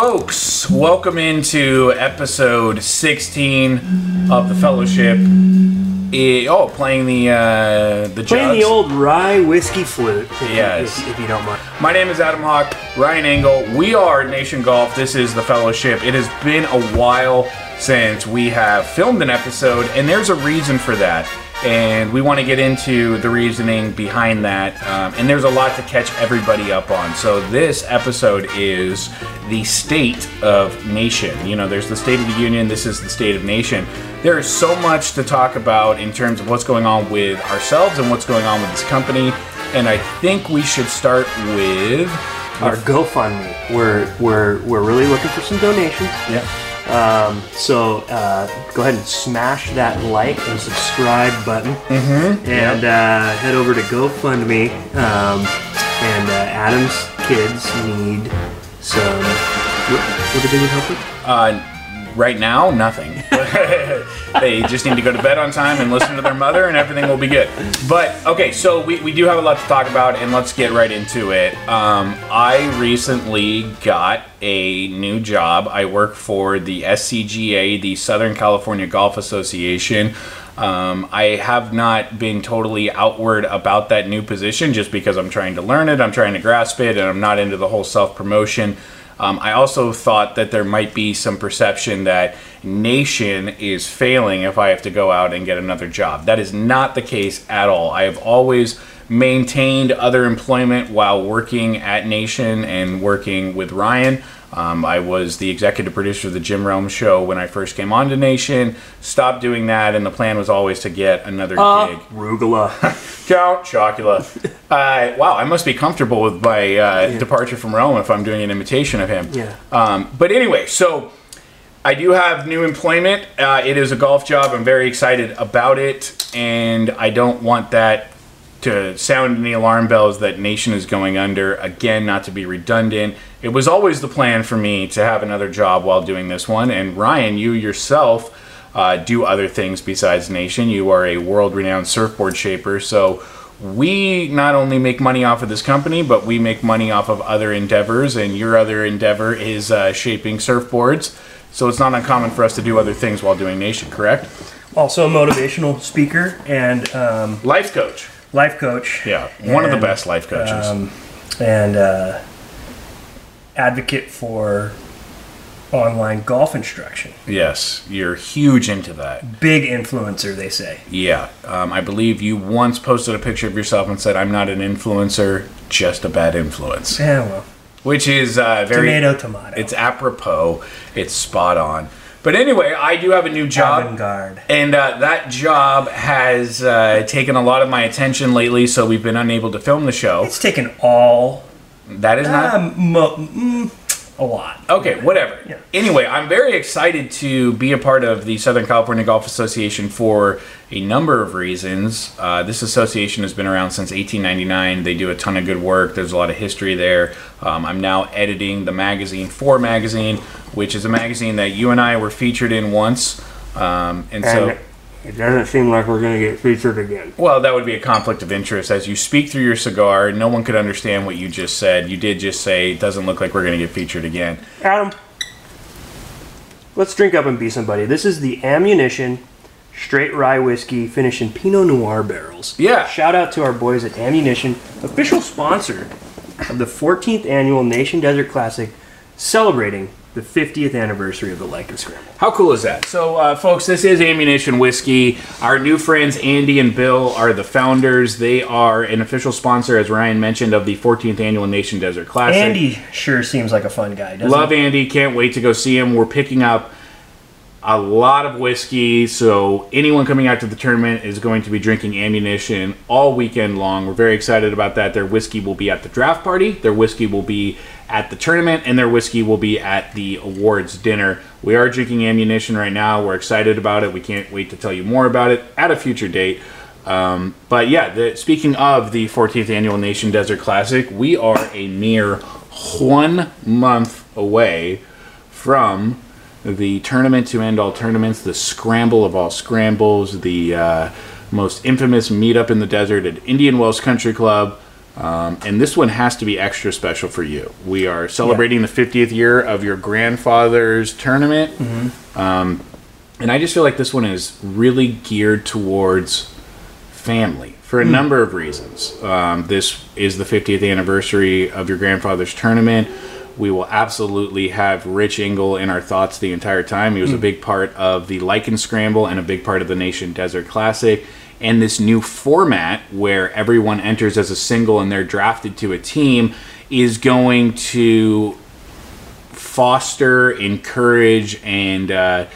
folks, welcome into episode 16 of the Fellowship. Eh, oh, playing the uh, the Playing jugs. the old rye whiskey flute. if- Yes. If, if you don't mind. My name is Adam Hawk, Ryan Engle. We are Nation Golf. This is the Fellowship. It has been a while since we have filmed an episode, and there's a reason for that. And we want to get into the reasoning behind that. Um, and there's a lot to catch everybody up on. So, this episode is the state of nation. You know, there's the State of the Union, this is the State of Nation. There is so much to talk about in terms of what's going on with ourselves and what's going on with this company. And I think we should start with Our GoFundMe. We're we're we're really looking for some donations. yeah. Um, so uh, go ahead and smash that like and subscribe button, mm-hmm. and uh, head over to GoFundMe. Um, and uh, Adam's kids need some. What, what do they need help with? Uh, right now, nothing. they just need to go to bed on time and listen to their mother, and everything will be good. But okay, so we, we do have a lot to talk about, and let's get right into it. Um, I recently got a new job. I work for the SCGA, the Southern California Golf Association. Um, I have not been totally outward about that new position just because I'm trying to learn it, I'm trying to grasp it, and I'm not into the whole self promotion. Um, I also thought that there might be some perception that Nation is failing if I have to go out and get another job. That is not the case at all. I have always maintained other employment while working at Nation and working with Ryan. Um, I was the executive producer of the Jim Rome show when I first came on to Nation. Stopped doing that, and the plan was always to get another gig. Rugula. Count Chocula. uh, wow, I must be comfortable with my uh, departure from Rome if I'm doing an imitation of him. Yeah. Um, but anyway, so I do have new employment. Uh, it is a golf job. I'm very excited about it, and I don't want that to sound any alarm bells that nation is going under. Again, not to be redundant. It was always the plan for me to have another job while doing this one. And Ryan, you yourself uh, do other things besides nation. You are a world-renowned surfboard shaper, so we not only make money off of this company, but we make money off of other endeavors. And your other endeavor is uh, shaping surfboards. So it's not uncommon for us to do other things while doing nation. Correct? also a motivational speaker and um, Life coach. life coach. Yeah, one of the best life coaches. um, and uh, advocate for online golf instruction. yes, you're huge into that. Big influencer, they say. Yeah, um, I believe you once posted a picture of yourself and said, "I'm not an influencer, just a bad influence," Yeah, well, which is uh, very. tomato, tomato. It's apropos. It's spot on. But anyway, I do have a new job. avant-garde. And uh, that job has uh, taken a lot of my attention lately, so we've been unable to film the show. It's taken all That is not. um, mo- mm, a lot. Okay, whatever. Yeah. Anyway, I'm very excited to be a part of the Southern California Golf Association for a number of reasons. Uh, this association has been around since 1899. They do a ton of good work. There's a lot of history there. Um, I'm now editing the magazine for magazine, which is a magazine that you and I were featured in once. Um, and so. It doesn't seem like we're going to get featured again. Well, that would be a conflict of interest. As you speak through your cigar, no one could understand what you just said. You did just say it doesn't look like we're going to get featured again. Adam, let's drink up and be somebody. This is the Ammunition Straight Rye Whiskey finished in Pinot Noir barrels. Yeah. Shout out to our boys at Ammunition, official sponsor of the 14th annual Nation Desert Classic, celebrating the 50th anniversary of the Leica Scramble. How cool is that? So, uh, folks, this is Ammunition Whiskey. Our new friends Andy and Bill are the founders. They are an official sponsor, as Ryan mentioned, of the 14th annual Nation Desert Classic. Andy sure seems like a fun guy, doesn't Love he? Andy. Can't wait to go see him. We're picking up a lot of whiskey, so anyone coming out to the tournament is going to be drinking ammunition all weekend long. We're very excited about that. Their whiskey will be at the draft party, their whiskey will be at the tournament, and their whiskey will be at the awards dinner. We are drinking ammunition right now. We're excited about it. We can't wait to tell you more about it at a future date. Um, but yeah, the, speaking of the 14th annual Nation Desert Classic, we are a mere one month away from the tournament to end all tournaments, the scramble of all scrambles, the uh, most infamous meetup in the desert at Indian Wells Country Club. Um, and this one has to be extra special for you. We are celebrating the 50th year of your grandfather's tournament. Um, and I just feel like this one is really geared towards family for a number of reasons. Um, this is the 50th anniversary of your grandfather's tournament. We will absolutely have Rich Engle in our thoughts the entire time. He was a big part of the Lycan Scramble and a big part of the Nation Desert Classic. And this new format where everyone enters as a single and they're drafted to a team is going to foster, encourage, and uh,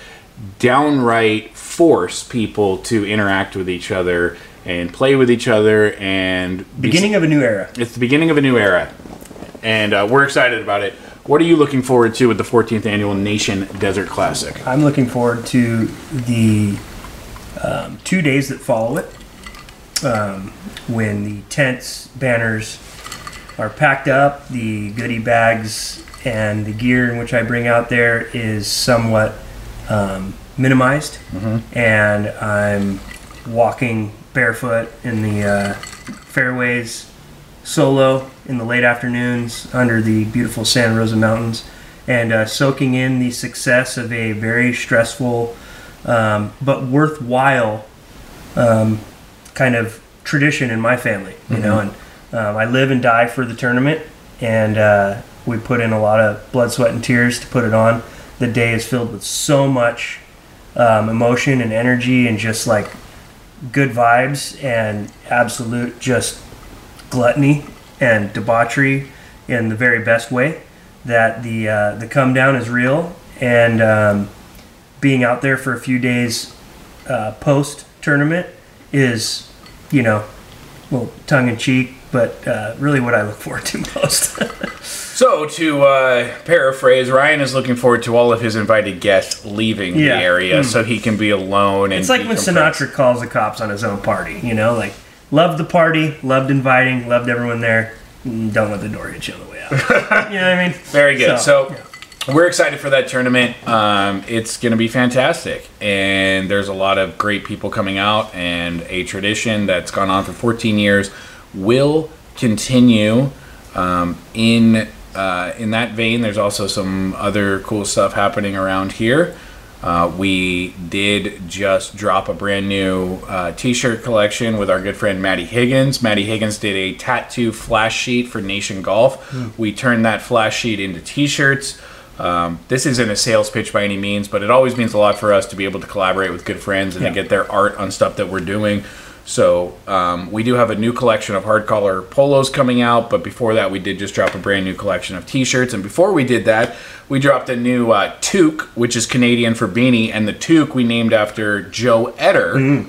downright force people to interact with each other and play with each other and be- Beginning of a new era. it's the beginning of a new era. And uh, we're excited about it. What are you looking forward to with the 14th annual nation desert classic? I'm looking forward to the um, two days that follow it um, when the tents, banners are packed up, the goodie bags, and the gear in which I bring out there is somewhat um, minimized, and I'm walking barefoot in the uh, fairways solo in the late afternoons under the beautiful Santa Rosa Mountains and uh, soaking in the success of a very stressful um, but worthwhile um, kind of tradition in my family, you know. And um, I live and die for the tournament, and uh, we put in a lot of blood, sweat, and tears to put it on. The day is filled with so much um, emotion and energy, and just like good vibes and absolute just gluttony and debauchery in the very best way. That the uh, the come down is real, and um, being out there for a few days uh, post tournament is, you know, well, tongue in cheek, but uh, really what I look forward to most. so to uh, paraphrase ryan is looking forward to all of his invited guests leaving Yeah. the area so he can be alone and it's like when. Sinatra calls the cops on his own party, you know, like loved the party, loved inviting, loved everyone there. mm, Don't let the door hit you on the way out. you know what I mean? Very good. So, yeah. We're excited for that tournament. Um, it's going to be fantastic, and there's a lot of great people coming out, and a tradition that's gone on for 14 years will continue. Um, in uh, in that vein, there's also some other cool stuff happening around here. Uh, we did just drop a brand new uh, t-shirt collection with our good friend Maddie Higgins. Maddie Higgins did a tattoo flash sheet for Nation Golf. We turned that flash sheet into t-shirts. Um, this isn't a sales pitch by any means, but it always means a lot for us to be able to collaborate with good friends and to get their art on stuff that we're doing. So um, we do have a new collection of hard collar polos coming out, but before that, we did just drop a brand new collection of T-shirts. And before we did that, we dropped a new uh, toque, which is Canadian for beanie, and the toque we named after Joe Etter.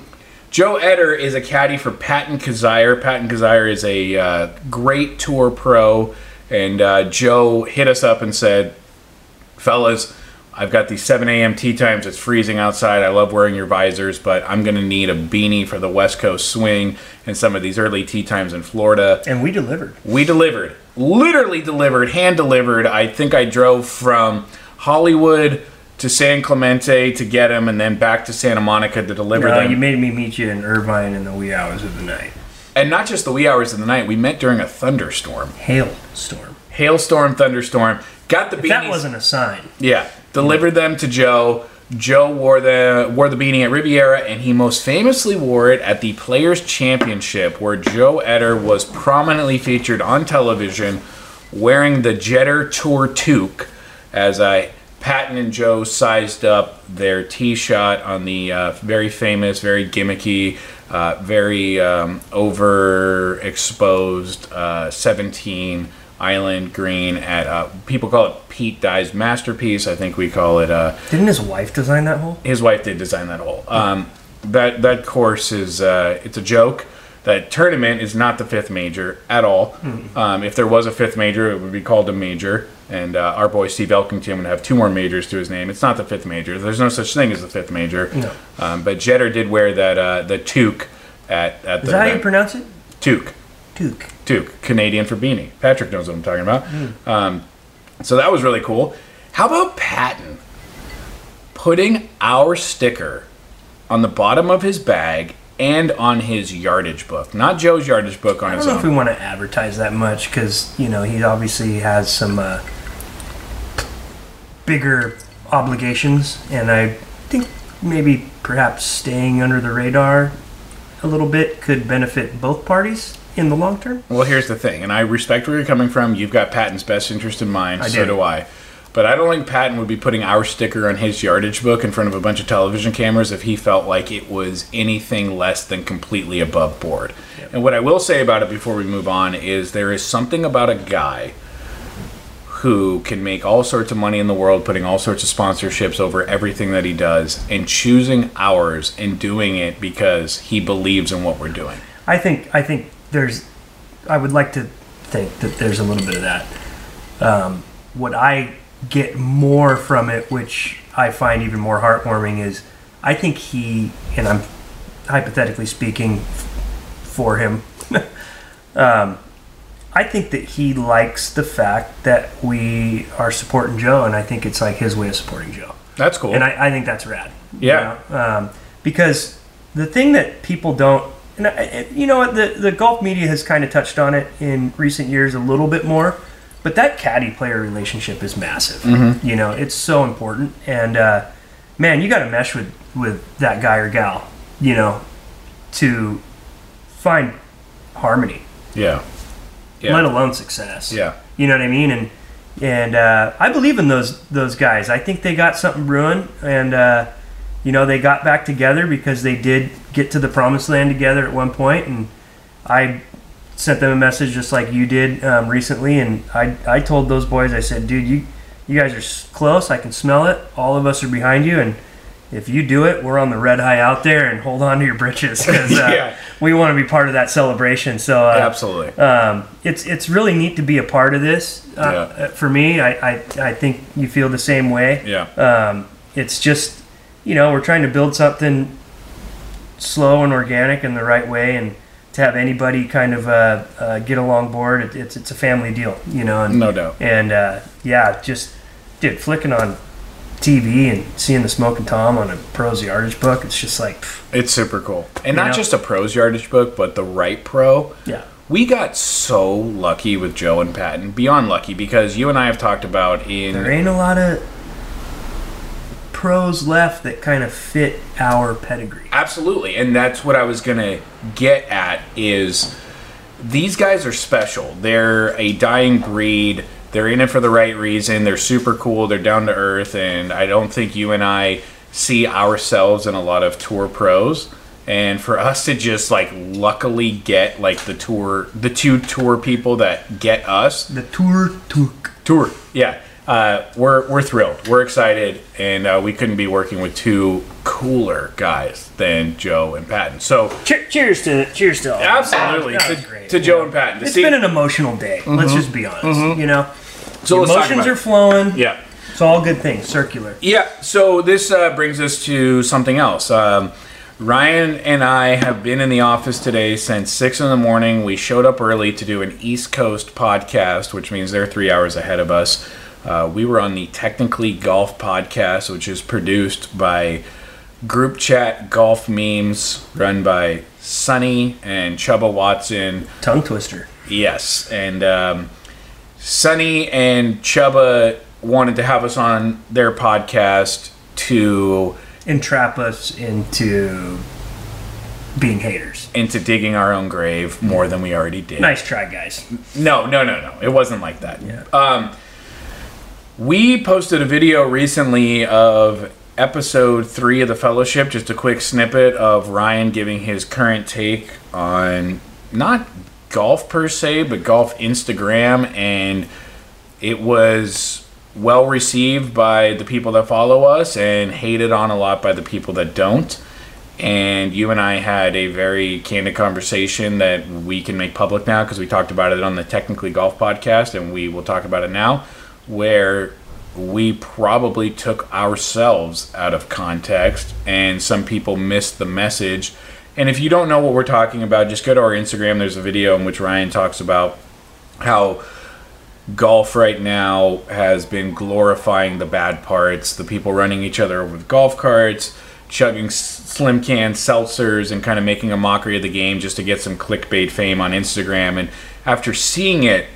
Joe Etter is a caddy for Patton Kizzire. Patton Kizzire is a uh, great tour pro, and uh, Joe hit us up and said, fellas, I've got these 7 a.m. tee times. It's freezing outside. I love wearing your visors, but I'm going to need a beanie for the West Coast swing and some of these early tee times in Florida. And we delivered. We delivered, literally delivered, hand delivered. I think I drove from Hollywood to San Clemente to get them, and then back to Santa Monica to deliver No, them. you made me meet you in Irvine in the wee hours of the night. and not just the wee hours of the night. We met during a thunderstorm, Hailstorm. hailstorm, thunderstorm. Got the If beanies. that wasn't a sign. Yeah, delivered them to Joe. Joe wore the wore the beanie at Riviera, and he most famously wore it at the Players Championship, where Joe Etter was prominently featured on television wearing the Jetter Tour toque as I. Patton and Joe sized up their tee shot on the uh, very famous, very gimmicky, uh, very um, overexposed uh, 17 Island Green at uh, people call it Pete Dye's masterpiece. I think we call it. Uh, Didn't his wife design that hole? his wife did design that hole. Um, that that course is uh, it's a joke. That tournament is not the fifth major at all. Um, if there was a fifth major, it would be called a major. And uh, our boy Steve Elkington would have two more majors to his name. It's not the fifth major. There's no such thing as the fifth major. No. Um, but Jetter did wear that uh, the toque at at Is the that how you pronounce it? toque. Duke. Duke, Canadian for beanie. Patrick knows what I'm talking about. Um, so that was really cool. How about Patton putting our sticker on the bottom of his bag and on his yardage book. Not Joe's yardage book on I don't know if we want to advertise that much because you know he obviously has some uh, bigger obligations, and I think maybe perhaps staying under the radar a little bit could benefit both parties in the long term. Well, here's the thing, and I respect where you're coming from. You've got Patton's best interest in mind, I so do. do I. But I don't think Patton would be putting our sticker on his yardage book in front of a bunch of television cameras if he felt like it was anything less than completely above board. And what I will say about it before we move on is there is something about a guy who can make all sorts of money in the world, putting all sorts of sponsorships over everything that he does, and choosing ours and doing it because he believes in what we're doing. I think I think there's I would like to think that there's a little bit of that. Um, what I get more from it, which I find even more heartwarming, is I think he and I'm hypothetically speaking for him. um, I think that he likes the fact that we are supporting Joe, and I think it's like his way of supporting Joe That's cool. and I, I think that's rad. you Yeah. know? um, because the thing that people don't, and I, you know what, the the golf media has kind of touched on it in recent years a little bit more, but that caddy player relationship is massive. You know, it's so important, and uh, man, you got to mesh with with that guy or gal, you know, to find harmony, yeah. Yeah. let alone success. Yeah. You know what I mean? And and uh, I believe in those those guys. I think they got something brewing, and uh, you know they got back together because they did get to the promised land together at one point, and I sent them a message just like you did um, recently, and I I told those boys I said, dude, you you guys are close. I can smell it. All of us are behind you, and if you do it, we're on the red high out there, and hold on to your britches because uh, Yeah. we want to be part of that celebration. So uh, Absolutely. um, it's it's really neat to be a part of this. Uh, Yeah. uh, For me, I, I I think you feel the same way. Yeah. Um, it's just you know we're trying to build something slow and organic in the right way, and to have anybody kind of uh, uh, get along board, it, it's it's a family deal, you know. And, No doubt. And uh, yeah, just dude, flicking on TV and seeing the Smoking Tom on a pros yardage book, it's just like pff, It's super cool. And not know? just a pro's yardage book, but the right pro. yeah. We got so lucky with Joe and Patton. Beyond lucky, because you and I have talked about in There ain't a lot of pros left that kind of fit our pedigree. Absolutely, and that's what I was gonna get at is these guys are special. They're a dying breed. They're in it for the right reason. They're super cool. They're down to earth, and I don't think you and I see ourselves in a lot of tour pros. And for us to just like luckily get like the tour, the two tour people that get us, The tour took. tour. Yeah, uh, we're we're thrilled. We're excited, and uh, we couldn't be working with two cooler guys than Joe and Patton. So Cheer, cheers to cheers to all. absolutely That was to, great. to Joe and Patton. To It's see, been an emotional day. Let's just be honest. You know, so let's emotions are flowing. yeah. It's all good things. Circular. Yeah, so this uh, brings us to something else. Um, Ryan and I have been in the office today since six in the morning. We showed up early to do an East Coast podcast, which means they're three hours ahead of us. Uh, we were on the Technically Golf podcast, which is produced by Group Chat Golf Memes, run by Sunny and Chuba Watson. Tongue twister. Yes, and um, Sunny and Chuba wanted to have us on their podcast to Entrap us into being haters. into digging our own grave more than we already did. Nice try, guys. No, no, no, no. It wasn't like that. Yeah. Um, we posted a video recently of episode three of the Fellowship, just a quick snippet of Ryan giving his current take on not golf per se, but golf Instagram, and it was well received by the people that follow us and hated on a lot by the people that don't. And you and I had a very candid conversation that we can make public now because we talked about it on the Technically Golf podcast, and we will talk about it now, where we probably took ourselves out of context and some people missed the message. And if you don't know what we're talking about, just go to our Instagram. There's a video in which Ryan talks about how golf right now has been glorifying the bad parts, the people running each other over with golf carts, chugging slim can seltzers and kind of making a mockery of the game just to get some clickbait fame on Instagram. And after seeing it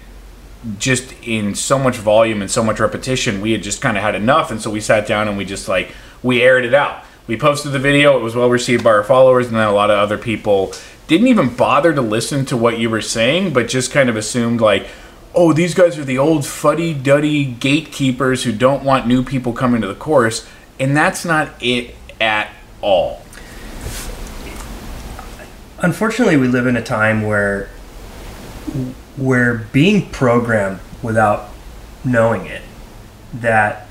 just in so much volume and so much repetition, we had just kind of had enough. And so we sat down and we just like, we aired it out. We posted the video, it was well received by our followers, and then a lot of other people didn't even bother to listen to what you were saying, but just kind of assumed, like, oh, these guys are the old fuddy duddy gatekeepers who don't want new people coming to the course. And that's not it at all. unfortunately we live in a time where we're being programmed without knowing it that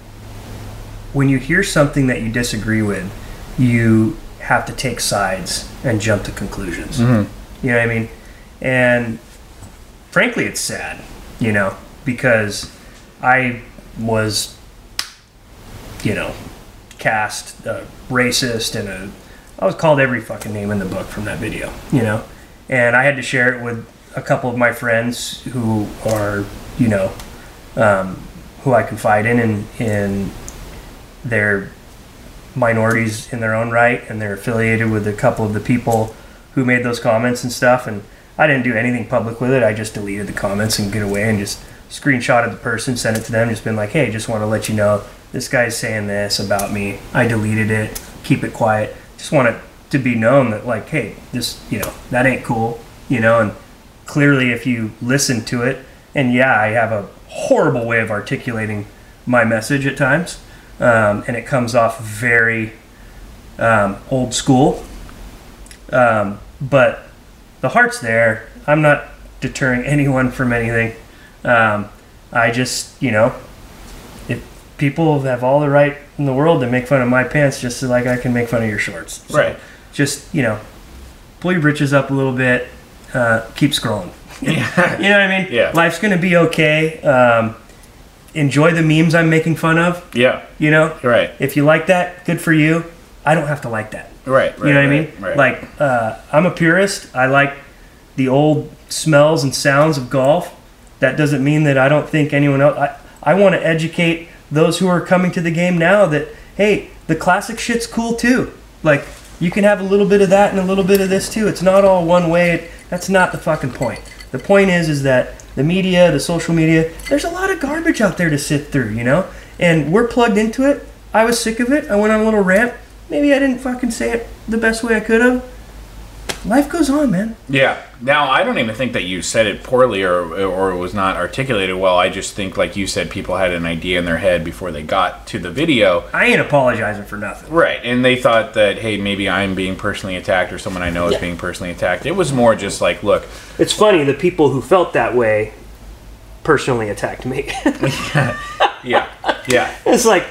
when you hear something that you disagree with you have to take sides and jump to conclusions. You know what i mean? And frankly it's sad you know because i was you know cast uh, racist and a I was called every fucking name in the book from that video, you know, and I had to share it with a couple of my friends who are, you know, um, who I confide in, and and they're minorities in their own right, and they're affiliated with a couple of the people who made those comments and stuff, and I didn't do anything public with it. I just deleted the comments and get away and just screenshotted the person, sent it to them, just been like, hey, just want to let you know this guy's saying this about me. I deleted it. Keep it quiet. Just want it to be known that like, hey, this, you know, that ain't cool, you know, and clearly if you listen to it, and yeah, I have a horrible way of articulating my message at times, um, and it comes off very um, old school. Um, but the heart's there. I'm not deterring anyone from anything. Um, I just, you know, if people have all the right in the world to make fun of my pants, just so like I can make fun of your shorts. So Right. Just you know, pull your britches up a little bit. Uh, keep scrolling. Yeah. You know what I mean? Yeah. Life's gonna be okay. Um, enjoy the memes I'm making fun of. yeah. You know, Right. if you like that, good for you. I don't have to like that. Right. right You know what I mean? Right. Like, uh, I'm a purist. I like the old smells and sounds of golf. That doesn't mean that I don't think anyone else. I, I want to educate those who are coming to the game now that, hey, the classic shit's cool too. Like, you can have a little bit of that and a little bit of this too. It's not all one way. That's not the fucking point. The point is, is that the media, the social media, there's a lot of garbage out there to sit through, you know? And we're plugged into it. I was sick of it. I went on a little rant. Maybe I didn't fucking say it the best way I could have. Life goes on, man. Yeah. Now, I don't even think that you said it poorly or or it was not articulated well. I just think, like you said, people had an idea in their head before they got to the video. I ain't apologizing for nothing. Right. And they thought that, hey, maybe I'm being personally attacked or someone I know is being personally attacked. It was more just like, look, It's funny, the people who felt that way personally attacked me. yeah, yeah. it's like,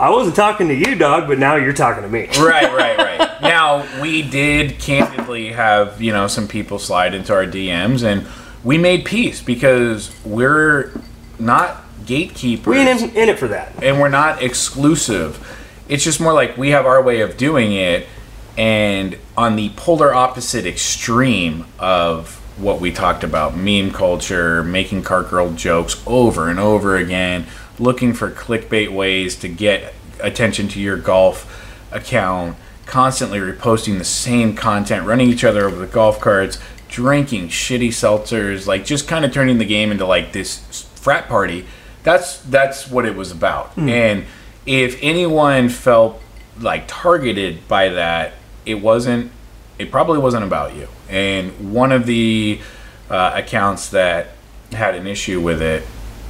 I wasn't talking to you, dog, but now you're talking to me. right, right, right. Now we did candidly have you know some people slide into our DMs, and we made peace because we're not gatekeepers, We ain't in, in it for that. and we're not exclusive. It's just more like we have our way of doing it, and on the polar opposite extreme of what we talked about meme culture, making cart girl jokes over and over again, looking for clickbait ways to get attention to your golf account, constantly reposting the same content, running each other over the golf carts, drinking shitty seltzers, like just kind of turning the game into like this frat party. That's that's what it was about. And if anyone felt like targeted by that, it wasn't it probably wasn't about you. And one of the uh, accounts that had an issue with it,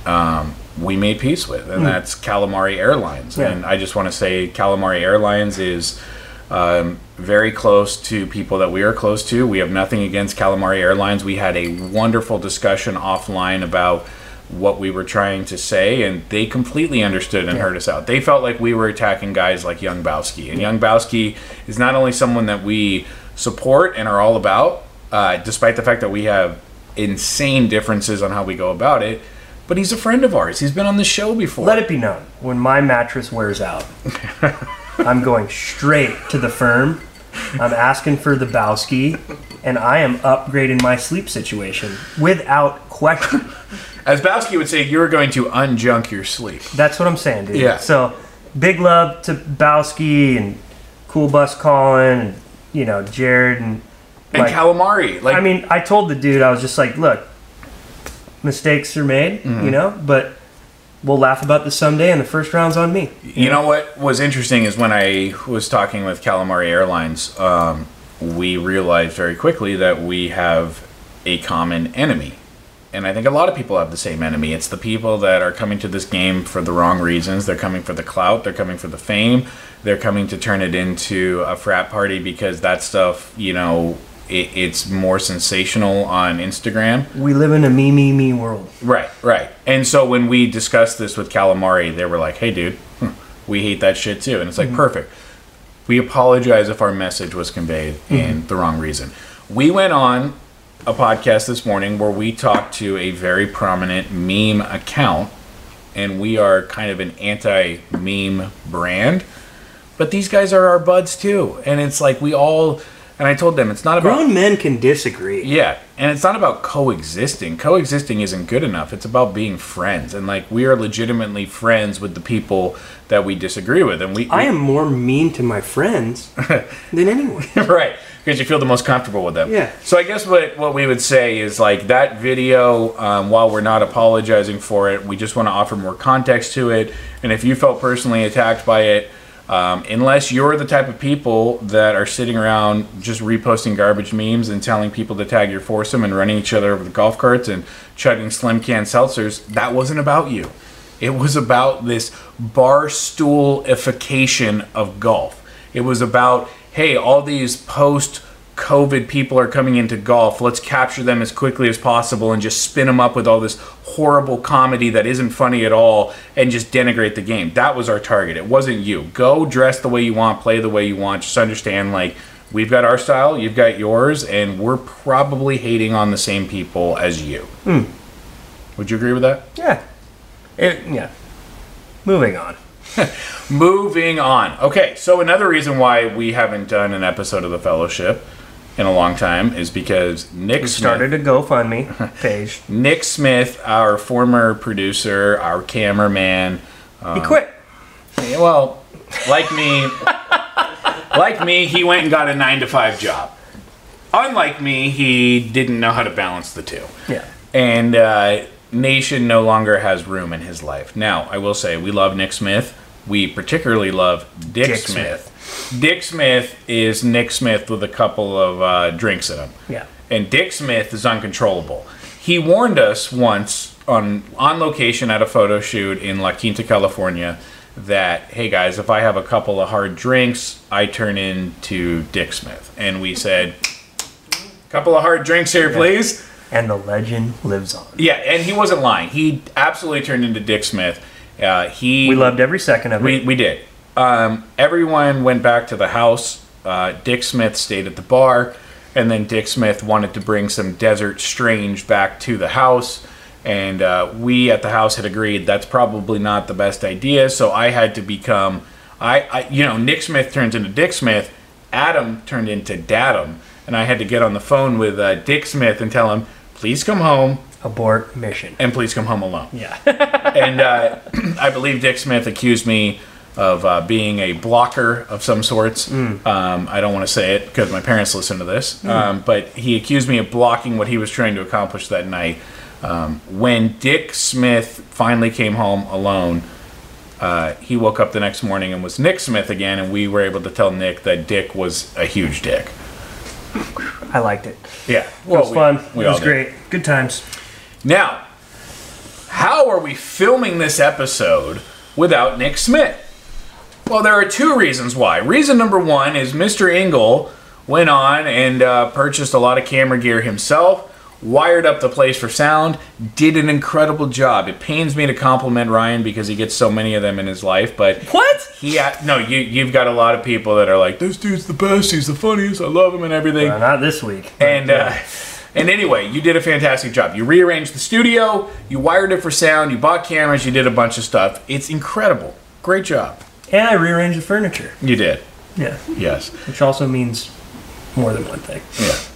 um, we made peace with, and that's Calamari Airlines. Yeah. And I just want to say, Calamari Airlines is um, very close to people that we are close to. We have nothing against Calamari Airlines. We had a wonderful discussion offline about what we were trying to say, and they completely understood and heard us out. They felt like we were attacking guys like Young Bowski, and Young Bowski is not only someone that we support and are all about, uh, despite the fact that we have insane differences on how we go about it. But he's a friend of ours. He's been on the show before. Let it be known when my mattress wears out, I'm going straight to the firm. I'm asking for the Bowski, and I am upgrading my sleep situation without question. As Bowski would say, you're going to unjunk your sleep. That's what I'm saying, dude. Yeah. So, big love to Bowski and Cool Bus Colin, and, you know, Jared, and And like, calamari. Like I mean, I told the dude, I was just like, look, mistakes are made, Mm-hmm. you know, but we'll laugh about this someday, and the first round's on me. You know what was interesting is when I was talking with Calamari Airlines, um, we realized very quickly that we have a common enemy. And I think a lot of people have the same enemy. It's the people that are coming to this game for the wrong reasons. They're coming for the clout, they're coming for the fame, they're coming to turn it into a frat party because that stuff, you know, it, it's more sensational on Instagram. We live in a me, me, me world. Right, right. And so when we discussed this with Calamari, they were like, "Hey, dude, hmm, we hate that shit too." And it's like, perfect. We apologize if our message was conveyed in the wrong reason. We went on a podcast this morning where we talked to a very prominent meme account, and we are kind of an anti-meme brand. But these guys are our buds too, and it's like we all. And I told them it's not about Grown men can disagree. yeah, and it's not about coexisting. Coexisting isn't good enough. It's about being friends, and like we are legitimately friends with the people that we disagree with, and we. I am more mean to my friends than anyone. right because you feel the most comfortable with them. Yeah. So I guess what what we would say is like that video. Um, while we're not apologizing for it, we just want to offer more context to it. And if you felt personally attacked by it. Um, unless you're the type of people that are sitting around just reposting garbage memes and telling people to tag your foursome and running each other over the golf carts and chugging slim can seltzers, that wasn't about you. It was about this bar stoolification of golf. It was about, hey, all these post COVID people are coming into golf. Let's capture them as quickly as possible and just spin them up with all this horrible comedy that isn't funny at all and just denigrate the game. That was our target. It wasn't you. Go dress the way you want, play the way you want. Just understand, like, we've got our style, you've got yours, and we're probably hating on the same people as you. Hmm. Would you agree with that? Yeah. It, yeah. Moving on. Moving on. Okay, so another reason why we haven't done an episode of The Fellowship in a long time is because Nick Smith, Started a GoFundMe page. Nick Smith, our former producer, our cameraman, he quit. well, like me, like me, he went and got a nine to five job. Unlike me, he didn't know how to balance the two. Yeah. And uh, Nation no longer has room in his life. Now, I will say, we love Nick Smith. We particularly love Dick, Dick Smith. Dick Smith is Nick Smith with a couple of uh, drinks in him. Yeah. And Dick Smith is uncontrollable. He warned us once on on location at a photo shoot in La Quinta, California, that hey guys, if I have a couple of hard drinks, I turn into Dick Smith. And we said, couple of hard drinks here, please. And the legend lives on. Yeah, and he wasn't lying. He absolutely turned into Dick Smith. Uh, he We loved every second of it. we, we did. Um, everyone went back to the house. Uh, Dick Smith stayed at the bar, and then Dick Smith wanted to bring some Desert Strange back to the house. And uh, we at the house had agreed that's probably not the best idea. So I had to become, I, I you know, Nick Smith turns into Dick Smith. Adam turned into Datum, and I had to get on the phone with uh, Dick Smith and tell him, please come home Abort mission. and please come home alone Yeah. and uh, I believe Dick Smith accused me of uh, being a blocker of some sorts. Um, I don't want to say it because my parents listen to this, um, but he accused me of blocking what he was trying to accomplish that night. Um, when Dick Smith finally came home alone, uh, he woke up the next morning and was Nick Smith again, and we were able to tell Nick that Dick was a huge dick. I liked it. Yeah, It was fun. it all was did. great. Good times. Now, how are we filming this episode without Nick Smith? Well, there are two reasons why. Reason number one is Mr. Engle went on and uh, purchased a lot of camera gear himself, wired up the place for sound, did an incredible job. It pains me to compliment Ryan because he gets so many of them in his life, but What? he ha- no, you you've got a lot of people that are like, this dude's the best, he's the funniest, I love him and everything. Uh, not this week. And uh, and anyway, you did a fantastic job. You rearranged the studio, you wired it for sound, you bought cameras, you did a bunch of stuff. It's incredible. Great job. And I rearranged the furniture. You did. Yeah. Yes. Which also means more than one thing.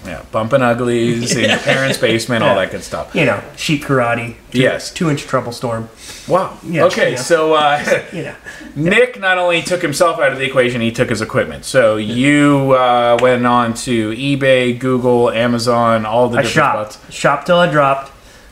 Yeah, yeah. Bumping uglies in your parents' basement, all that good stuff. You know, sheet karate. Two, Yes. Two inch trouble storm. Wow. Yeah, okay, yeah. so uh, You know. Nick not only took himself out of the equation, he took his equipment. So you uh, went on to eBay, Google, Amazon, all the I different shopped. spots. Shopped till I dropped.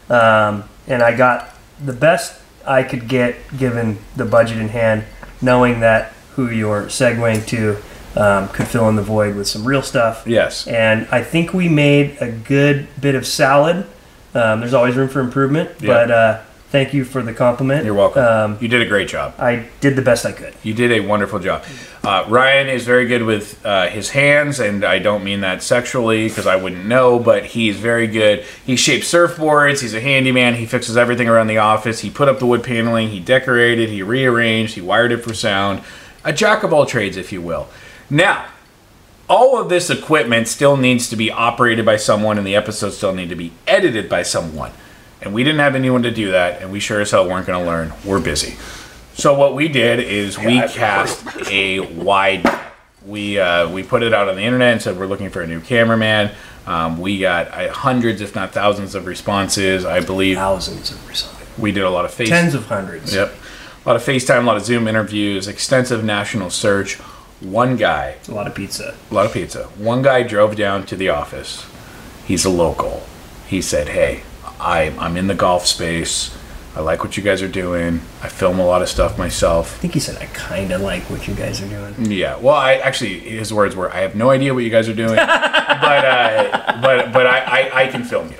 Um, and I got the best I could get given the budget in hand, knowing that who you're segueing to um, could fill in the void with some real stuff. Yes. And I think we made a good bit of salad. Um, there's always room for improvement, Yeah. but uh, thank you for the compliment. You're welcome. Um, you did a great job. I did the best I could. You did a wonderful job. Uh, Ryan is very good with uh, his hands, and I don't mean that sexually because I wouldn't know, but he's very good. He shapes surfboards, he's a handyman, he fixes everything around the office. He put up the wood paneling, he decorated, he rearranged, he wired it for sound. A jack of all trades, if you will. Now, all of this equipment still needs to be operated by someone, and the episodes still need to be edited by someone. And we didn't have anyone to do that, and we sure as hell weren't going to learn. We're busy. So what we did is we cast a wide. We uh, we put it out on the internet and said we're looking for a new cameraman. Um, we got uh, hundreds, if not thousands, of responses. I believe Thousands of results. we did a lot of face. Tens of hundreds. Yep, a lot of FaceTime, a lot of Zoom interviews, extensive national search. One guy A lot of pizza. a lot of pizza. One guy drove down to the office. He's a local. He said, "Hey, I, I'm in the golf space. I like what you guys are doing. I film a lot of stuff myself. I think he said, I kind of like what you guys are doing. Yeah. Well, I actually his words were, "I have no idea what you guys are doing, but uh, but but I, I I can film you."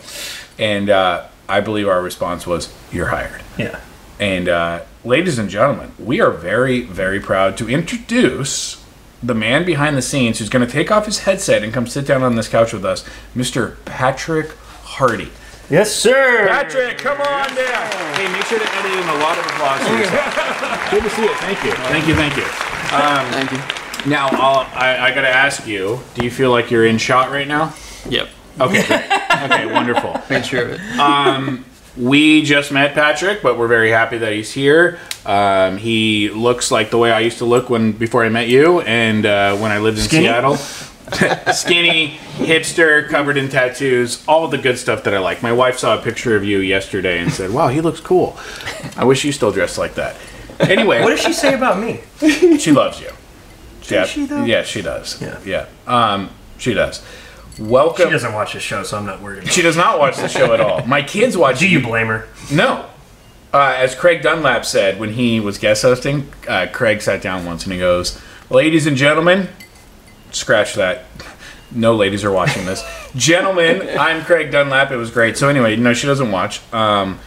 And uh, I believe our response was, "You're hired." Yeah. And uh, ladies and gentlemen, we are very, very proud to introduce the man behind the scenes who's going to take off his headset and come sit down on this couch with us, Mr. Patrick Hardy. Yes, sir. Patrick, come on down. Hey, make sure to edit in a lot of applause. for yourself. Good to see you. Thank you. Thank you. Thank you. Thank you. Now, I'll, I, I got to ask you do you feel like you're in shot right now? Yep. Okay, great. Okay, wonderful. Made sure of it. We just met Patrick, but we're very happy that he's here. Um, he looks like the way I used to look when before I met you, and uh, when I lived in Skinny? Seattle. Skinny, hipster, covered in tattoos, all the good stuff that I like. My wife saw a picture of you yesterday and said, "Wow, he looks cool." I wish you still dressed like that. Anyway, What does she say about me? she loves you. Yeah, she, though? yeah, she does. Yeah. yeah. Um, she does. Welcome. She doesn't watch the show, so I'm not worried. About She does not watch the show at all. My kids watch. Do you blame her? No. Uh, as Craig Dunlap said when he was guest hosting, uh, Craig sat down once and he goes, Ladies and gentlemen, scratch that. No ladies are watching this. gentlemen, I'm Craig Dunlap. It was great. So, anyway, no, she doesn't watch. Um,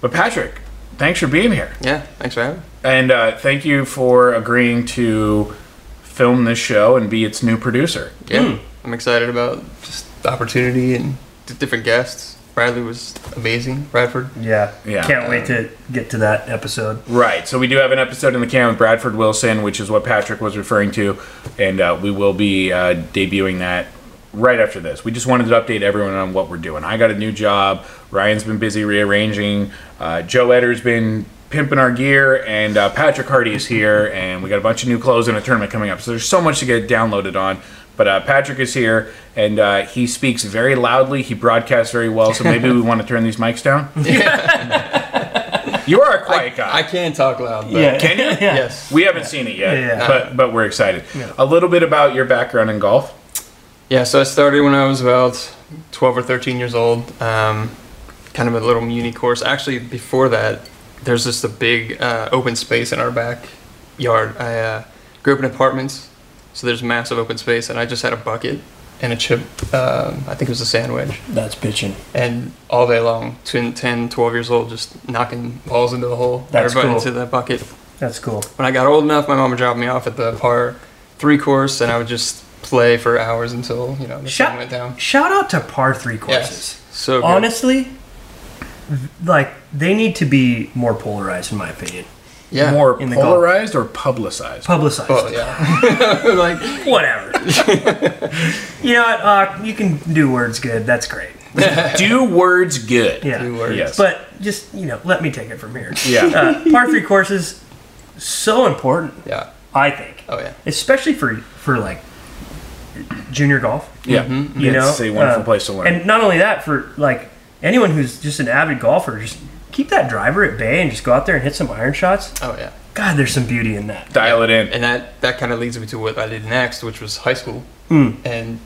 but, Patrick, thanks for being here. Yeah. Thanks for having me. And uh, thank you for agreeing to film this show and be its new producer. Yeah. I'm excited about just the opportunity and different guests. Bradley was amazing. Bradford. Yeah. Yeah. Can't wait to get to that episode. Right. So we do have an episode in the can with Bradford Wilson, which is what Patrick was referring to, and uh, we will be uh, debuting that right after this. We just wanted to update everyone on what we're doing. I got a new job. Ryan's been busy rearranging. Uh, Joe Etter's been pimping our gear, and uh, Patrick Hardy is here, and we got a bunch of new clothes and a tournament coming up. So there's so much to get downloaded on. But uh, Patrick is here, and uh, he speaks very loudly. He broadcasts very well. So maybe we want to turn these mics down. you are a quiet guy. I can talk loud. But Yeah. Can you? yeah. Yes. We haven't seen it yet, Yeah. but but we're excited. A little bit about your background in golf. Yeah. So I started when I was about 12 or 13 years old. Um, kind of a little muni course. Actually, before that, there's just a big uh, open space in our backyard. I uh, grew up in apartments, so there's massive open space, and I just had a bucket and a chip. Um, I think it was a sand wedge. That's bitching. and all day long, 10, 10 12 years old, just knocking balls into the hole, That's everybody cool. into the bucket. That's cool. When I got old enough, my mom would drop me off at the par three course, and I would just play for hours until you know the sun went down. Shout, shout out to par three courses. Yes, so good. Honestly, like they need to be more polarized, in my opinion. Yeah, More in the golf. polarized or publicized? Publicized. Oh yeah, like Whatever. you know what? Uh, you can do words good. That's great. Do words good. Yeah. two words. Yes. But just you know, let me take it from here. Yeah. Uh, par three courses, so important. Yeah. I think, Oh yeah. especially for for like junior golf. Yeah, Mhm. You know, it's a wonderful Uh, place to learn. And not only that, for like anyone who's just an avid golfer, just keep that driver at bay and just go out there and hit some iron shots. Oh yeah. God, there's some beauty in that. Dial it in. And that that kind of leads me to what I did next, which was high school. Mm. And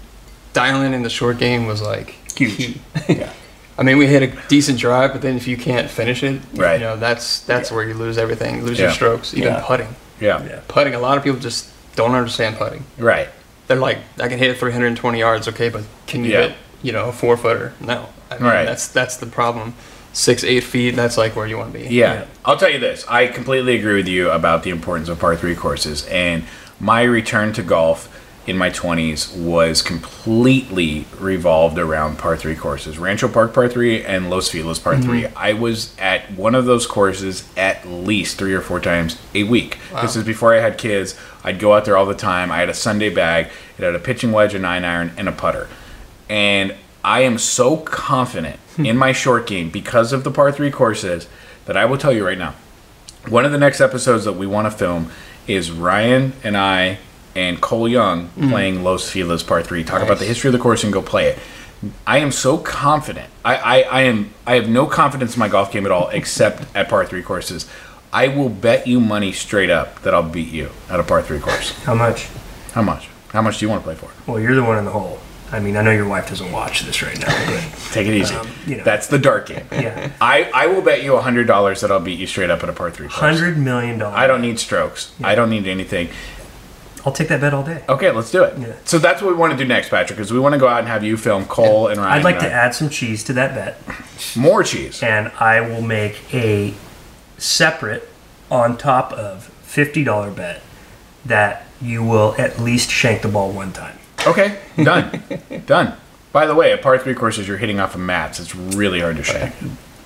dialing in the short game was like Huge. key. Yeah. I mean, we hit a decent drive, but then if you can't finish it, Right. you know, that's that's where you lose everything. You lose Yeah. your strokes, even Yeah. putting. Yeah, Yeah. Putting. A lot of people just don't understand putting. right. They're like, I can hit it 320 yards, okay, but can you Yeah. hit, you know, a four footer? No. I mean, Right. That's that's the problem. Six, eight feet. That's like where you want to be. Yeah. Yeah. I'll tell you this. I completely agree with you about the importance of par three courses. And my return to golf in my 20s was completely revolved around par three courses Rancho Park par three and Los Feliz par three. Mm-hmm. I was at one of those courses at least three or four times a week. This is before I had kids. I'd go out there all the time. I had a Sunday bag, it had a pitching wedge, a nine iron, and a putter. And I am so confident in my short game because of the par three courses that I will tell you right now. One of the next episodes that we want to film is Ryan and I and Cole Young mm. playing Los Feliz Par Three. Talk about the history of the course and go play it. I am so confident. I, I, I am I have no confidence in my golf game at all except at par three courses. I will bet you money straight up that I'll beat you at a par three course. How much? How much? How much do you want to play for? Well, you're the one in the hole. I mean, I know your wife doesn't watch this right now, but Take it easy. Um, you know. That's the dark game. yeah, I, I will bet you hundred dollars that I'll beat you straight up at a par three hundred million dollars. I don't need strokes. I don't need anything. I'll take that bet all day. Okay, let's do it. Yeah. So that's what we want to do next, Patrick, is we want to go out and have you film Cole and Ryan. I'd like to add some cheese to that bet, more cheese. and I will make a separate, on top of fifty dollar bet that you will at least shank the ball one time. Okay, done, done. By the way, at par three courses, you're hitting off of mats. It's really hard to shank.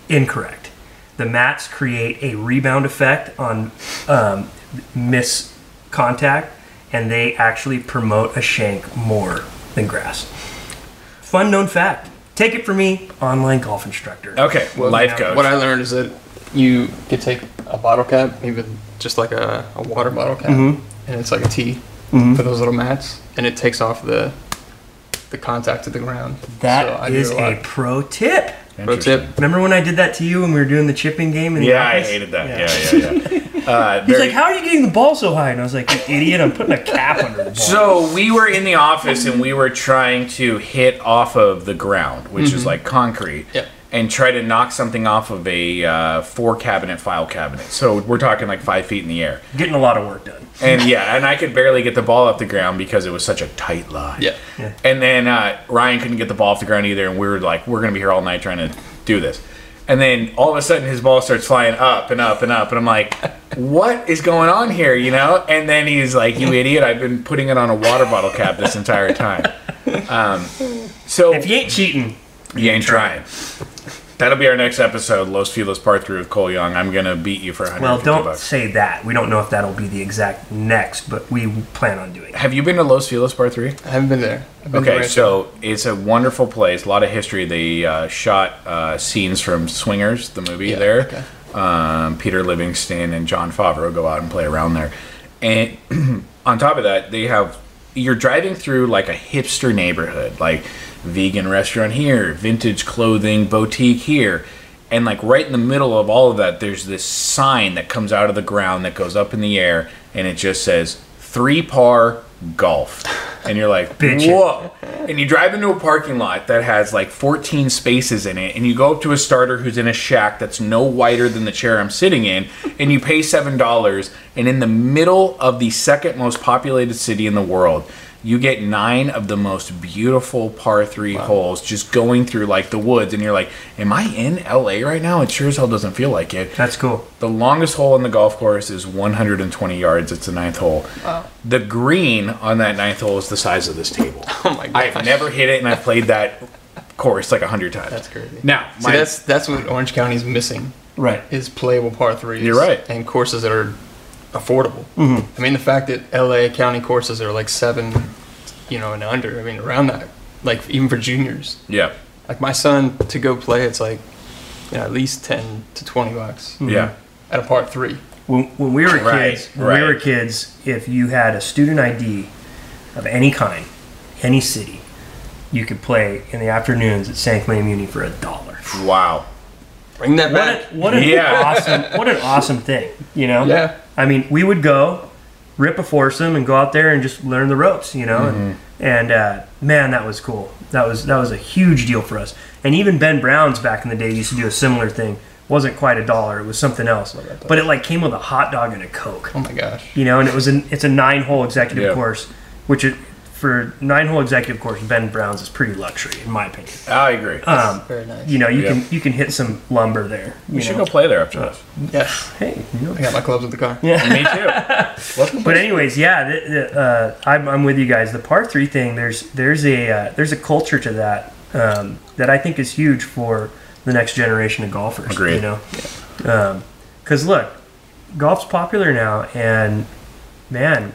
Incorrect. The mats create a rebound effect on um, miss contact, and they actually promote a shank more than grass. Fun known fact. Take it from me, online golf instructor. Okay, life coach. What I learned is that you could take a bottle cap, even just like a, a water bottle cap, Mm-hmm. and it's like a tee for those little mats, and it takes off the the contact to the ground. So That I do is a a pro tip. pro tip. Remember when I did that to you when we were doing the chipping game in the Yeah, I hated that. Yeah, yeah, yeah. Uh, He's very- like, "How are you getting the ball so high?" And I was like, "You idiot! I'm putting a cap under the ball." So we were in the office and we were trying to hit off of the ground, which is like concrete, Yep. And try to knock something off of a uh, four cabinet file cabinet. So we're talking like five feet in the air. Getting a lot of work done. And yeah, and I could barely get the ball off the ground because it was such a tight line. Yeah. And then uh, Ryan couldn't get the ball off the ground either, and we were like, we're gonna be here all night trying to do this. And then all of a sudden, his ball starts flying up and up and up, and I'm like, what is going on here, you know? And then he's like, you idiot! I've been putting it on a water bottle cap this entire time. Um, so If you ain't cheating, you ain't trying. That'll be our next episode, Los Feliz Par Three with Cole Young. I'm gonna beat you for 150 well, don't bucks. say that. We don't know if that'll be the exact next, but we plan on doing it. Have you been to Los Feliz Par Three? I haven't been there. I've been to Okay, Rancho. so it's a wonderful place. A lot of history. They uh, shot uh, scenes from Swingers, the movie Yeah, there. okay. Um, Peter Livingston and Jon Favreau go out and play around there. And on top of that, they have you're driving through like a hipster neighborhood, like vegan restaurant here, vintage clothing boutique here. And like right in the middle of all of that, there's this sign that comes out of the ground that goes up in the air, and it just says three par golf. And you're like, whoa. And you drive into a parking lot that has like 14 spaces in it, and you go up to a starter who's in a shack that's no wider than the chair I'm sitting in, and you pay $7. And in the middle of the second most populated city in the world, you get nine of the most beautiful par three holes just going through like the woods, and you're like, Am I in LA right now? It sure as hell doesn't feel like it. That's cool. The longest hole in the golf course is 120 yards. It's the ninth hole. wow. The green on that ninth hole is the size of this table. Oh my god I've never hit it, and I've played that course like a hundred times. That's crazy. Now, See, my, that's that's what Orange County's missing Right. is playable par threes. You're right. And courses that are affordable. Mm-hmm. I mean, the fact that LA County courses are like seven, you know, and under. I mean, around that, like even for juniors. yeah, Like my son to go play, it's like, you know, at least ten to twenty bucks yeah, at a par three. When, when we were Right, kids, when we were kids, if you had a student ID of any kind any city, you could play in the afternoons at San Clemente Muni for a dollar. Wow. Bring that What, back. a, what an Yeah. awesome what an awesome thing, you know? Yeah. I mean, we would go rip a foursome and go out there and just learn the ropes, you know. And, and uh, man, that was cool. That was that was a huge deal for us. And even Ben Brown's back in the day used to do a similar thing. wasn't quite a dollar. It was something else. But it like came with a hot dog and a coke. Oh my gosh. You know, and it was an it's a nine hole executive Yeah. course, which it, for nine hole executive course, Ben Brown's is pretty luxury in my opinion. I agree. Um, Very nice. you know, you Yeah. can you can hit some lumber there. we you should know. go play there after this. Yeah. Hey, you know. I got my clubs in the car. Yeah. Me too. Let's But anyways, yeah, the, the, uh, I'm, I'm with you guys. The par three thing, there's there's a uh, there's a culture to that um, that I think is huge for the next generation of golfers. Agreed. You know, because look, golf's popular now, and man,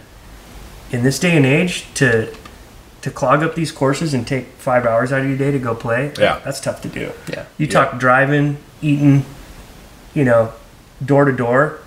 in this day and age, to to clog up these courses and take five hours out of your day to go play, Yeah. that's tough to do. Yeah. You Yeah. talk driving, eating, you know, door to door.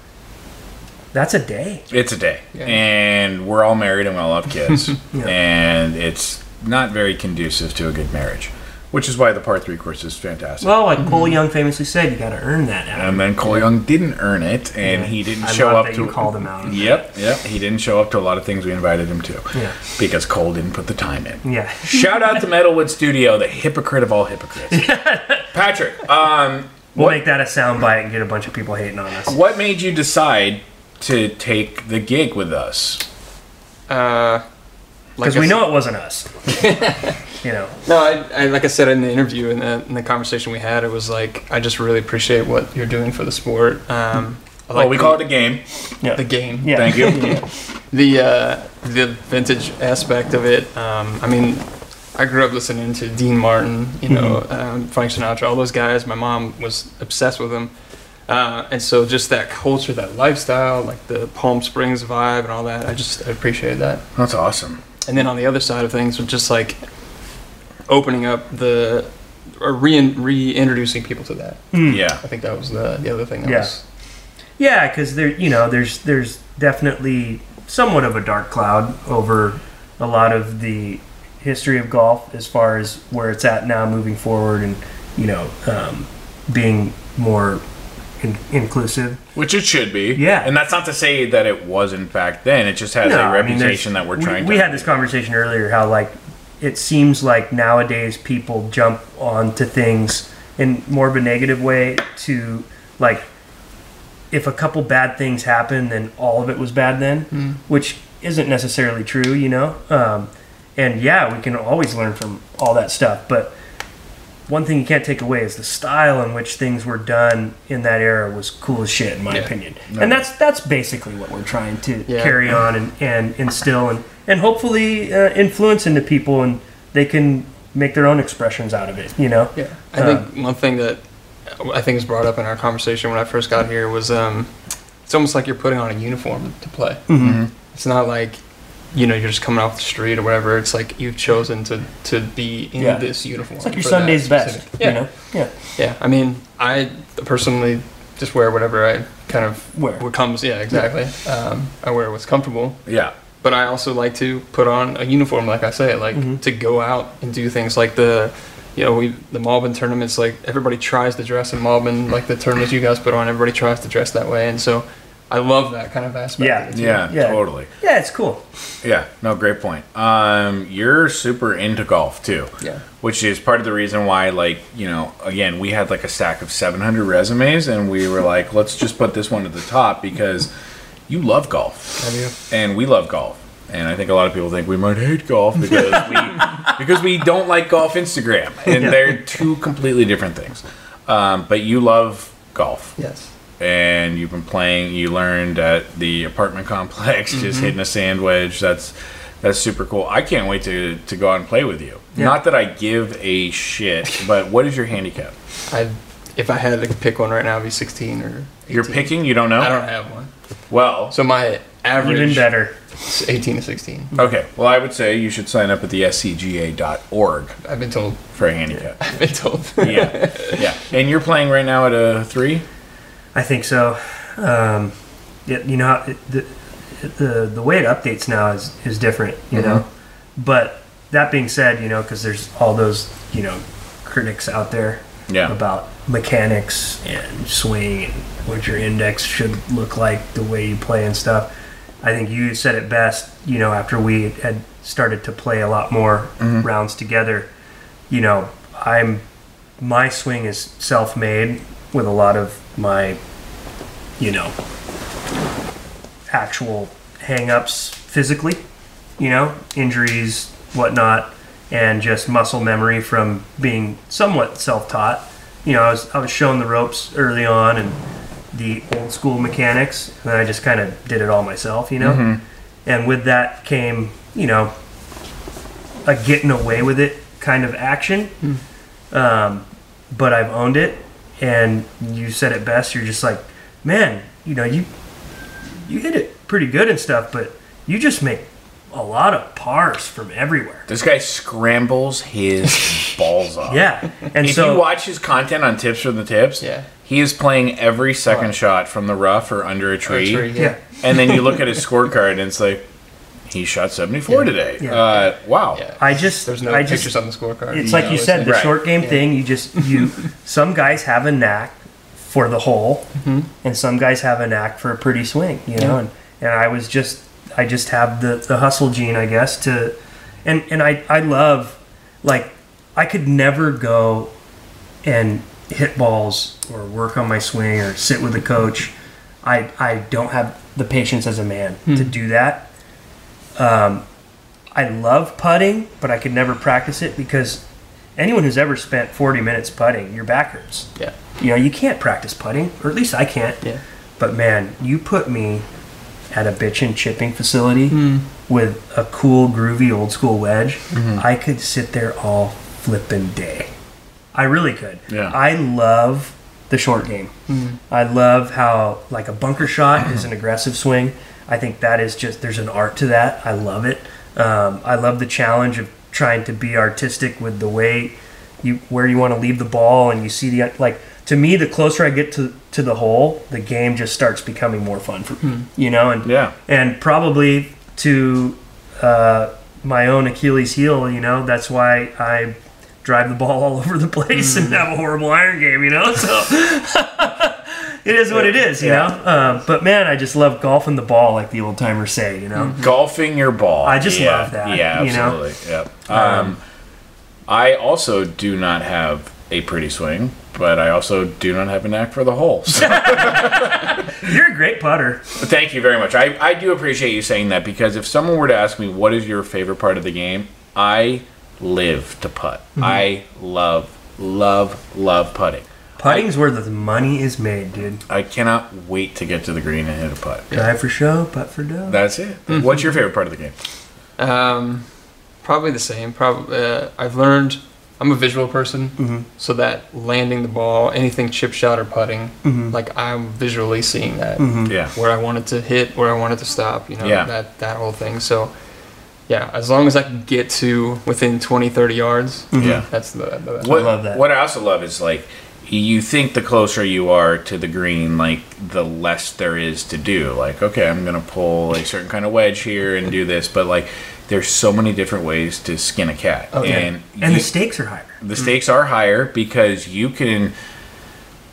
That's a day. It's a day, Yeah. and we're all married and we all have kids, Yeah. and it's not very conducive to a good marriage, which is why the par three course is fantastic. Well, like Cole Young famously said, you got to earn that. Adam. and then Cole Young didn't earn it, and he didn't I show love up that to. you called him out. Yep, yep. He didn't show up to a lot of things we invited him to Yeah, because Cole didn't put the time in. yeah. Shout out to Metalwood Studio, the hypocrite of all hypocrites. Patrick, um, We'll what, make that a soundbite and get a bunch of people hating on us. what made you decide to take the gig with us? Uh, Because like we know it wasn't us. you know. No, I, I like I said in the interview and the, in the conversation we had, it was like I just really appreciate what you're doing for the sport. Um, I Oh, we the, call it a game. Yeah. the game. Yeah. Thank you. The uh, the vintage aspect of it. Um, I mean, I grew up listening to Dean Martin, you know, um, Frank Sinatra, all those guys. My mom was obsessed with them. Uh, and so just that culture, that lifestyle, like the Palm Springs vibe and all that, I just I appreciate that. That's awesome. And then on the other side of things, with just like opening up the or re- reintroducing people to that. Yeah. I think that was the the other thing. That Yeah. was, Yeah, because there, you know, there's there's definitely somewhat of a dark cloud over a lot of the history of golf as far as where it's at now, moving forward, and you know, um, being more in- inclusive. Which it should be. Yeah. And that's not to say that it wasn't back then. It just has No, a I mean, there's- reputation that we're trying we, to. We had this conversation earlier how like it seems like nowadays people jump onto things in more of a negative way to like if a couple bad things happen then all of it was bad then Mm. which isn't necessarily true you know um, and yeah we can always learn from all that stuff but one thing you can't take away is the style in which things were done in that era was cool as shit in my Yeah. opinion No. and that's that's basically what we're trying to Yeah. carry on and, and instill and, and hopefully uh, influence into people and they can make their own expressions out of it you know yeah. I Uh, think one thing that I think was brought up in our conversation when I first got here was um, it's almost like you're putting on a uniform to play. Mm-hmm. It's not like you know you're just coming off the street or whatever. It's like you've chosen to to be in Yeah. this uniform. it's like your sunday's best specific- you Yeah. know yeah Yeah, I mean, I personally just wear whatever I kind of Wear. what comes. Yeah, exactly. Um, I wear what's comfortable, yeah. But I also like to put on a uniform, like I say, like Mhm. to go out and do things like the, you know, we the Malbon tournaments. Like everybody tries to dress in Malbon, like the tournaments you guys put on. Everybody tries to dress that way, and so I love that kind of aspect. Yeah. of it. Yeah, Yeah. totally. yeah it's cool Yeah, no, great point. Um, you're super into golf too, yeah, which is part of the reason why, like, you know, again, we had like a stack of 700 resumes, and we were like, let's just put this one at the top because you love golf, I do. and we love golf. And I think a lot of people think we might hate golf because we because we don't like golf Instagram, and Yeah. they're two completely different things. Um, but you love golf. Yes. and you've been playing. You learned at the apartment complex, Mm-hmm. just hitting a sandwich. That's that's super cool. I can't wait to to go out and play with you. Yeah. Not that I give a shit, but what is your handicap? I, if I had to pick one right now, it'd be 16 or. 18. You're picking. You don't know. I don't have one. Well, So my average even better is 18 to 16. okay. Well, I would say you should sign up at the scga.org I've been told. for a handicap. I've been told. yeah, yeah. And you're playing right now at a three. I think so. Um, yeah, you know, how it- the, the the way it updates now is is different. You know, but that being said, you know, because there's all those you know critics out there Yeah. about mechanics and swing and what your index should look like, the way you play and stuff. I think you said it best, you know, after we had started to play a lot more mm-hmm. rounds together. You know, I'm my swing is self-made with a lot of my, you know, actual hang-ups physically, you know, injuries, whatnot, and just muscle memory from being somewhat self-taught. You know, I was I was shown the ropes early on and the old school mechanics, and I just kind of did it all myself, you know. And with that came, you know, a getting away with it kind of action. Um, but I've owned it, and you said it best. You're just like, man, you know, you you hit it pretty good and stuff, but you just make a lot of pars from everywhere. This guy scrambles his balls off. Yeah, and If so you watch his content on Tips from the Tips, Yeah. he is playing every second Right. shot from the rough or under a tree. Tree, yeah. And then you look at his scorecard and it's like, he shot 74 today. Yeah. Uh, wow. Yeah. I just There's no I pictures just on the scorecard. it's like know, you said the Right. short game Yeah. thing. You just you some guys have a knack for the hole, and some guys have a knack for a pretty swing. You know, and and I was just I just have the the hustle gene, I guess. To and and I I love like I could never go and hit balls or work on my swing or sit with a coach. I I don't have the patience as a man to do that. Um, I love putting, but I could never practice it because anyone who's ever spent 40 minutes putting, your back hurts. Yeah. You know, you can't practice putting, or at least I can't. Yeah. But man, you put me at a bitchin' chipping facility Hmm. with a cool, groovy, old school wedge. Mm-hmm. I could sit there all flippin' day. I really could. Yeah. I love the short game. I love how like a bunker shot is an aggressive swing. I think that is just there's an art to that. I love it. Um, I love the challenge of trying to be artistic with the way you where you want to leave the ball and you see the like to me the closer I get to to the hole, the game just starts becoming more fun for me. You know, and Yeah. and probably to uh, my own Achilles heel, you know, that's why I drive the ball all over the place and have a horrible iron game, you know. So it is what it is, you Yeah. know. Um, but man, I just love golfing the ball, like the old timers say, you know. Golfing your ball. I just Yeah. love that, Yeah, you know? absolutely. Yep. Um, I also do not have a pretty swing, but I also do not have a knack for the hole. So You're a great putter. thank you very much. I, I do appreciate you saying that because if someone were to ask me what is your favorite part of the game, I live to putt. Mm-hmm. I love, love, love putting. Putting's where the money is made, dude. I cannot wait to get to the green and hit a putt. Drive for show, putt for dough. That's it. Mm-hmm. What's your favorite part of the game? Um, probably the same. Probably uh, I've learned. I'm a visual person, Mhm. so that landing the ball, anything chip shot or putting, Mhm. like I'm visually seeing that Mhm. Yeah. where I wanted to hit, where I wanted to stop. You know, Yeah. that that whole thing. So, yeah, as long as I can get to within 20, 30 yards, Yeah. that's the, the best. What, love that. What I also love is like you think the closer you are to the green, like the less there is to do. Like, okay, I'm gonna pull a certain kind of wedge here and do this, but like there's so many different ways to skin a cat, yeah. and and you- the stakes are higher. the stakes are higher because you can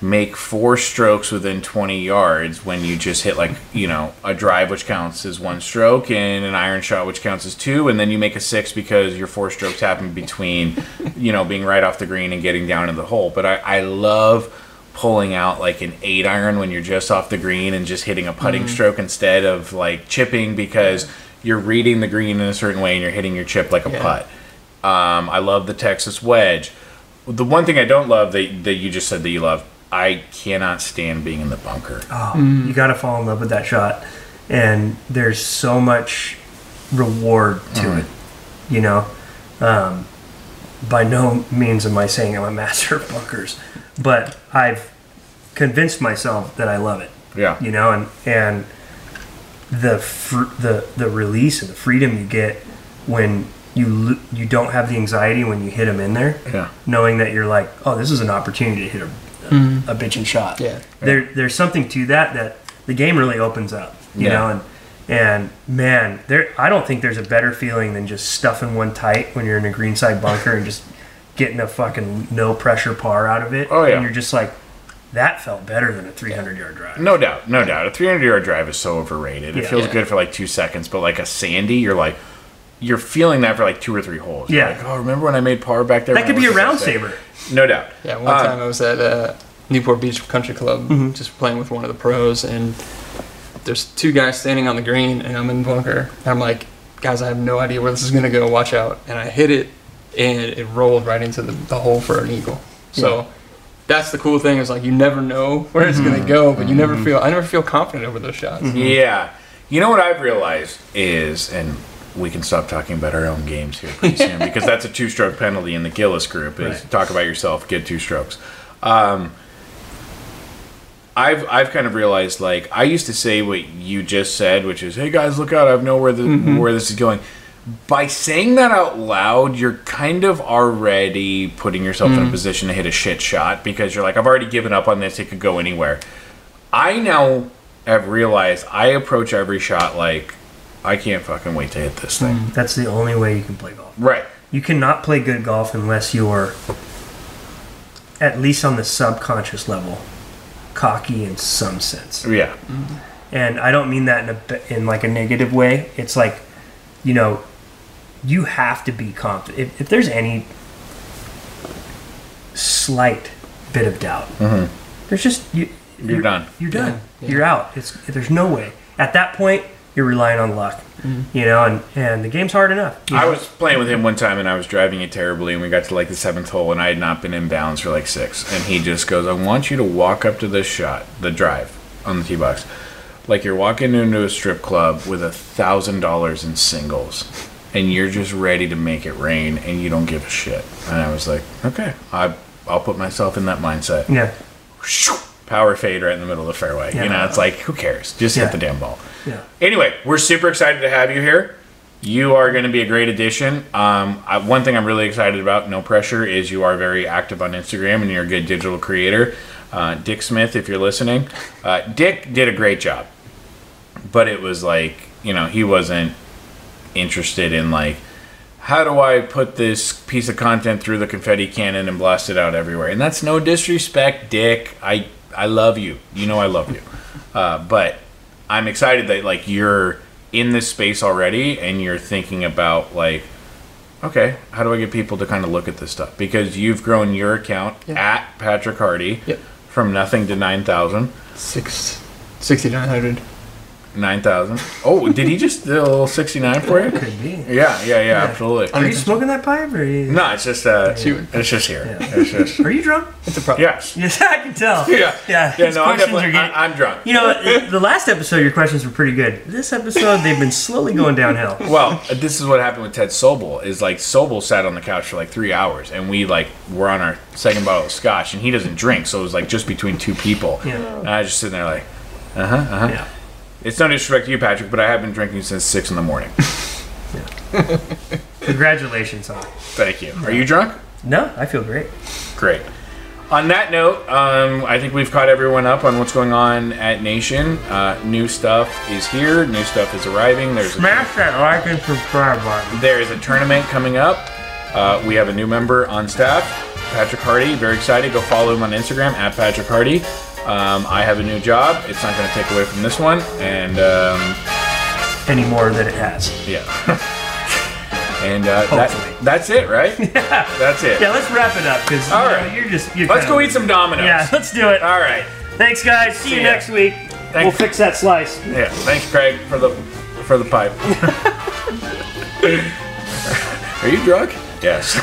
make four strokes within 20 yards when you just hit like you know a drive which counts as one stroke and an iron shot which counts as two and then you make a six because your four strokes happen between you know being right off the green and getting down in the hole but i, I love pulling out like an eight iron when you're just off the green and just hitting a putting mm. stroke instead of like chipping because you're reading the green in a certain way and you're hitting your chip like a Yeah. putt um, I love the Texas wedge. The one thing I don't love that, that you just said that you love, I cannot stand being in the bunker. Oh, you got to fall in love with that shot. And there's so much reward to it, you know. Um, by no means am I saying I'm a master of bunkers, but I've convinced myself that I love it, Yeah. you know, and and the fr- the the release and the freedom you get when you lo- you don't have the anxiety when you hit them in there, Yeah. knowing that you're like, oh, this is an opportunity to hit a, Mhm. a bitchin' shot Yeah. there there's something to that that the game really opens up you Yeah. know and And man, there I don't think there's a better feeling than just stuffing one tight when you're in a greenside bunker and just getting a fucking no pressure par out of it. Oh, yeah. And you're just like, that felt better than a 300 yard drive. No doubt, no doubt. A 300 yard drive is so overrated. It Yeah. feels Yeah. good for like two seconds, but like a sandy, you're like, you're feeling that for like two or three holes. You're Yeah. Like, oh, remember when I made par back there? That could be a round saver. No doubt. Yeah, one Uh, time I was at uh, Newport Beach Country Club, Mm-hmm. just playing with one of the pros, and there's two guys standing on the green, and I'm in bunker. And I'm like, guys, I have no idea where this is gonna go. Watch out! And I hit it, and it rolled right into the, the hole for an eagle. So. That's the cool thing is like you never know where it's Mm-hmm. gonna go, but you never feel. I never feel confident over those shots. Yeah. You know what I've realized is, and we can stop talking about our own games here pretty soon because that's a two stroke penalty in the Gillis group is Right. talk about yourself, get two strokes. Um, I've I've kind of realized like I used to say what you just said, which is, "Hey guys, look out! I have know where the where this is going." By saying that out loud, you're kind of already putting yourself in a hmm. position to hit a shit shot because you're like, "I've already given up on this. It could go anywhere." I now have realized I approach every shot like I can't fucking wait to hit this thing. Hmm. That's the only way you can play golf. Right. You cannot play good golf unless you're, at least on the subconscious level, cocky in some sense. Yeah. Mm-hmm. And I don't mean that in a b- in like a negative way. It's like, you know, you have to be confident. If, if there's any slight bit of doubt, there's just you. Mm-hmm. You're done. You're done. Yeah, yeah. You're out. It's there's no way. At that point, you're relying on luck. You know, and and the game's hard enough. you I know? was playing with him one time and I was driving it terribly and we got to like the seventh hole and I had not been in bounds for like six. And he just goes, I want you to walk up to this shot, the drive on the tee box, like you're walking into a strip club with a thousand dollars in singles and you're just ready to make it rain and you don't give a shit. And I was like, okay, I, I'll put myself in that mindset. Yeah. Power fade right in the middle of the fairway. Yeah. You know, it's like, who cares? Just Yeah. hit the damn ball. Yeah. Anyway, we're super excited to have you here. You are going to be a great addition. Um, I, one thing I'm really excited about, no pressure, is you are very active on Instagram and you're a good digital creator. Uh, Dick Smith, if you're listening, uh, Dick did a great job, but it was like you know he wasn't interested in like how do I put this piece of content through the confetti cannon and blast it out everywhere? And that's no disrespect, Dick. I I love you. You know I love you. Uh, but I'm excited that like you're in this space already and you're thinking about like okay, how do I get people to kind of look at this stuff? Because you've grown your account Yeah. at Patrick Hardy Yep. from nothing to 9,000. Six, 6,900. 9,000. Oh, did he just do a little 69 for you? Could be. Yeah, yeah, yeah, absolutely. Are you smoking that pipe? Or are you, No, it's just uh, Shoot. it's just here. Yeah. It's just Are you drunk? It's a problem. yes. Yes, I can tell. Yeah, Yeah. yeah. his No, I'm definitely. are getting- I, I'm drunk. You know, the last episode, your questions were pretty good. This episode, they've been slowly going downhill. Well, this is what happened with Ted Sobel. Is like Sobel sat on the couch for like three hours, and we like were on our second bottle of scotch, and he doesn't drink, so it was like just between two people. Yeah. And I was just sitting there like, uh huh, uh huh. Yeah. It's no disrespect to you, Patrick, but I have been drinking since six in the morning. Congratulations on it. Thank you. Are you drunk? No, I feel great. Great. On that note, um, I think we've caught everyone up on what's going on at Nation. Uh, new stuff is here. New stuff is arriving. There's a, Smash that like and subscribe button. there is a tournament coming up. Uh, we have a new member on staff, Patrick Hardy. Very excited. Go follow him on Instagram at Patrick Hardy. Um, I have a new job. It's not going to take away from this one. And um, Any more than it has. yeah. and uh, that, that's it, right? Yeah. That's it. Yeah, let's wrap it up because All you right. you're just. You're Let's kinda- go eat some Domino's. Yeah, let's do it. All right. Thanks, guys. See, See you ya. next week. We'll fix that slice. Yeah, thanks, Craig, for the for the pipe. Are you drunk? Yes.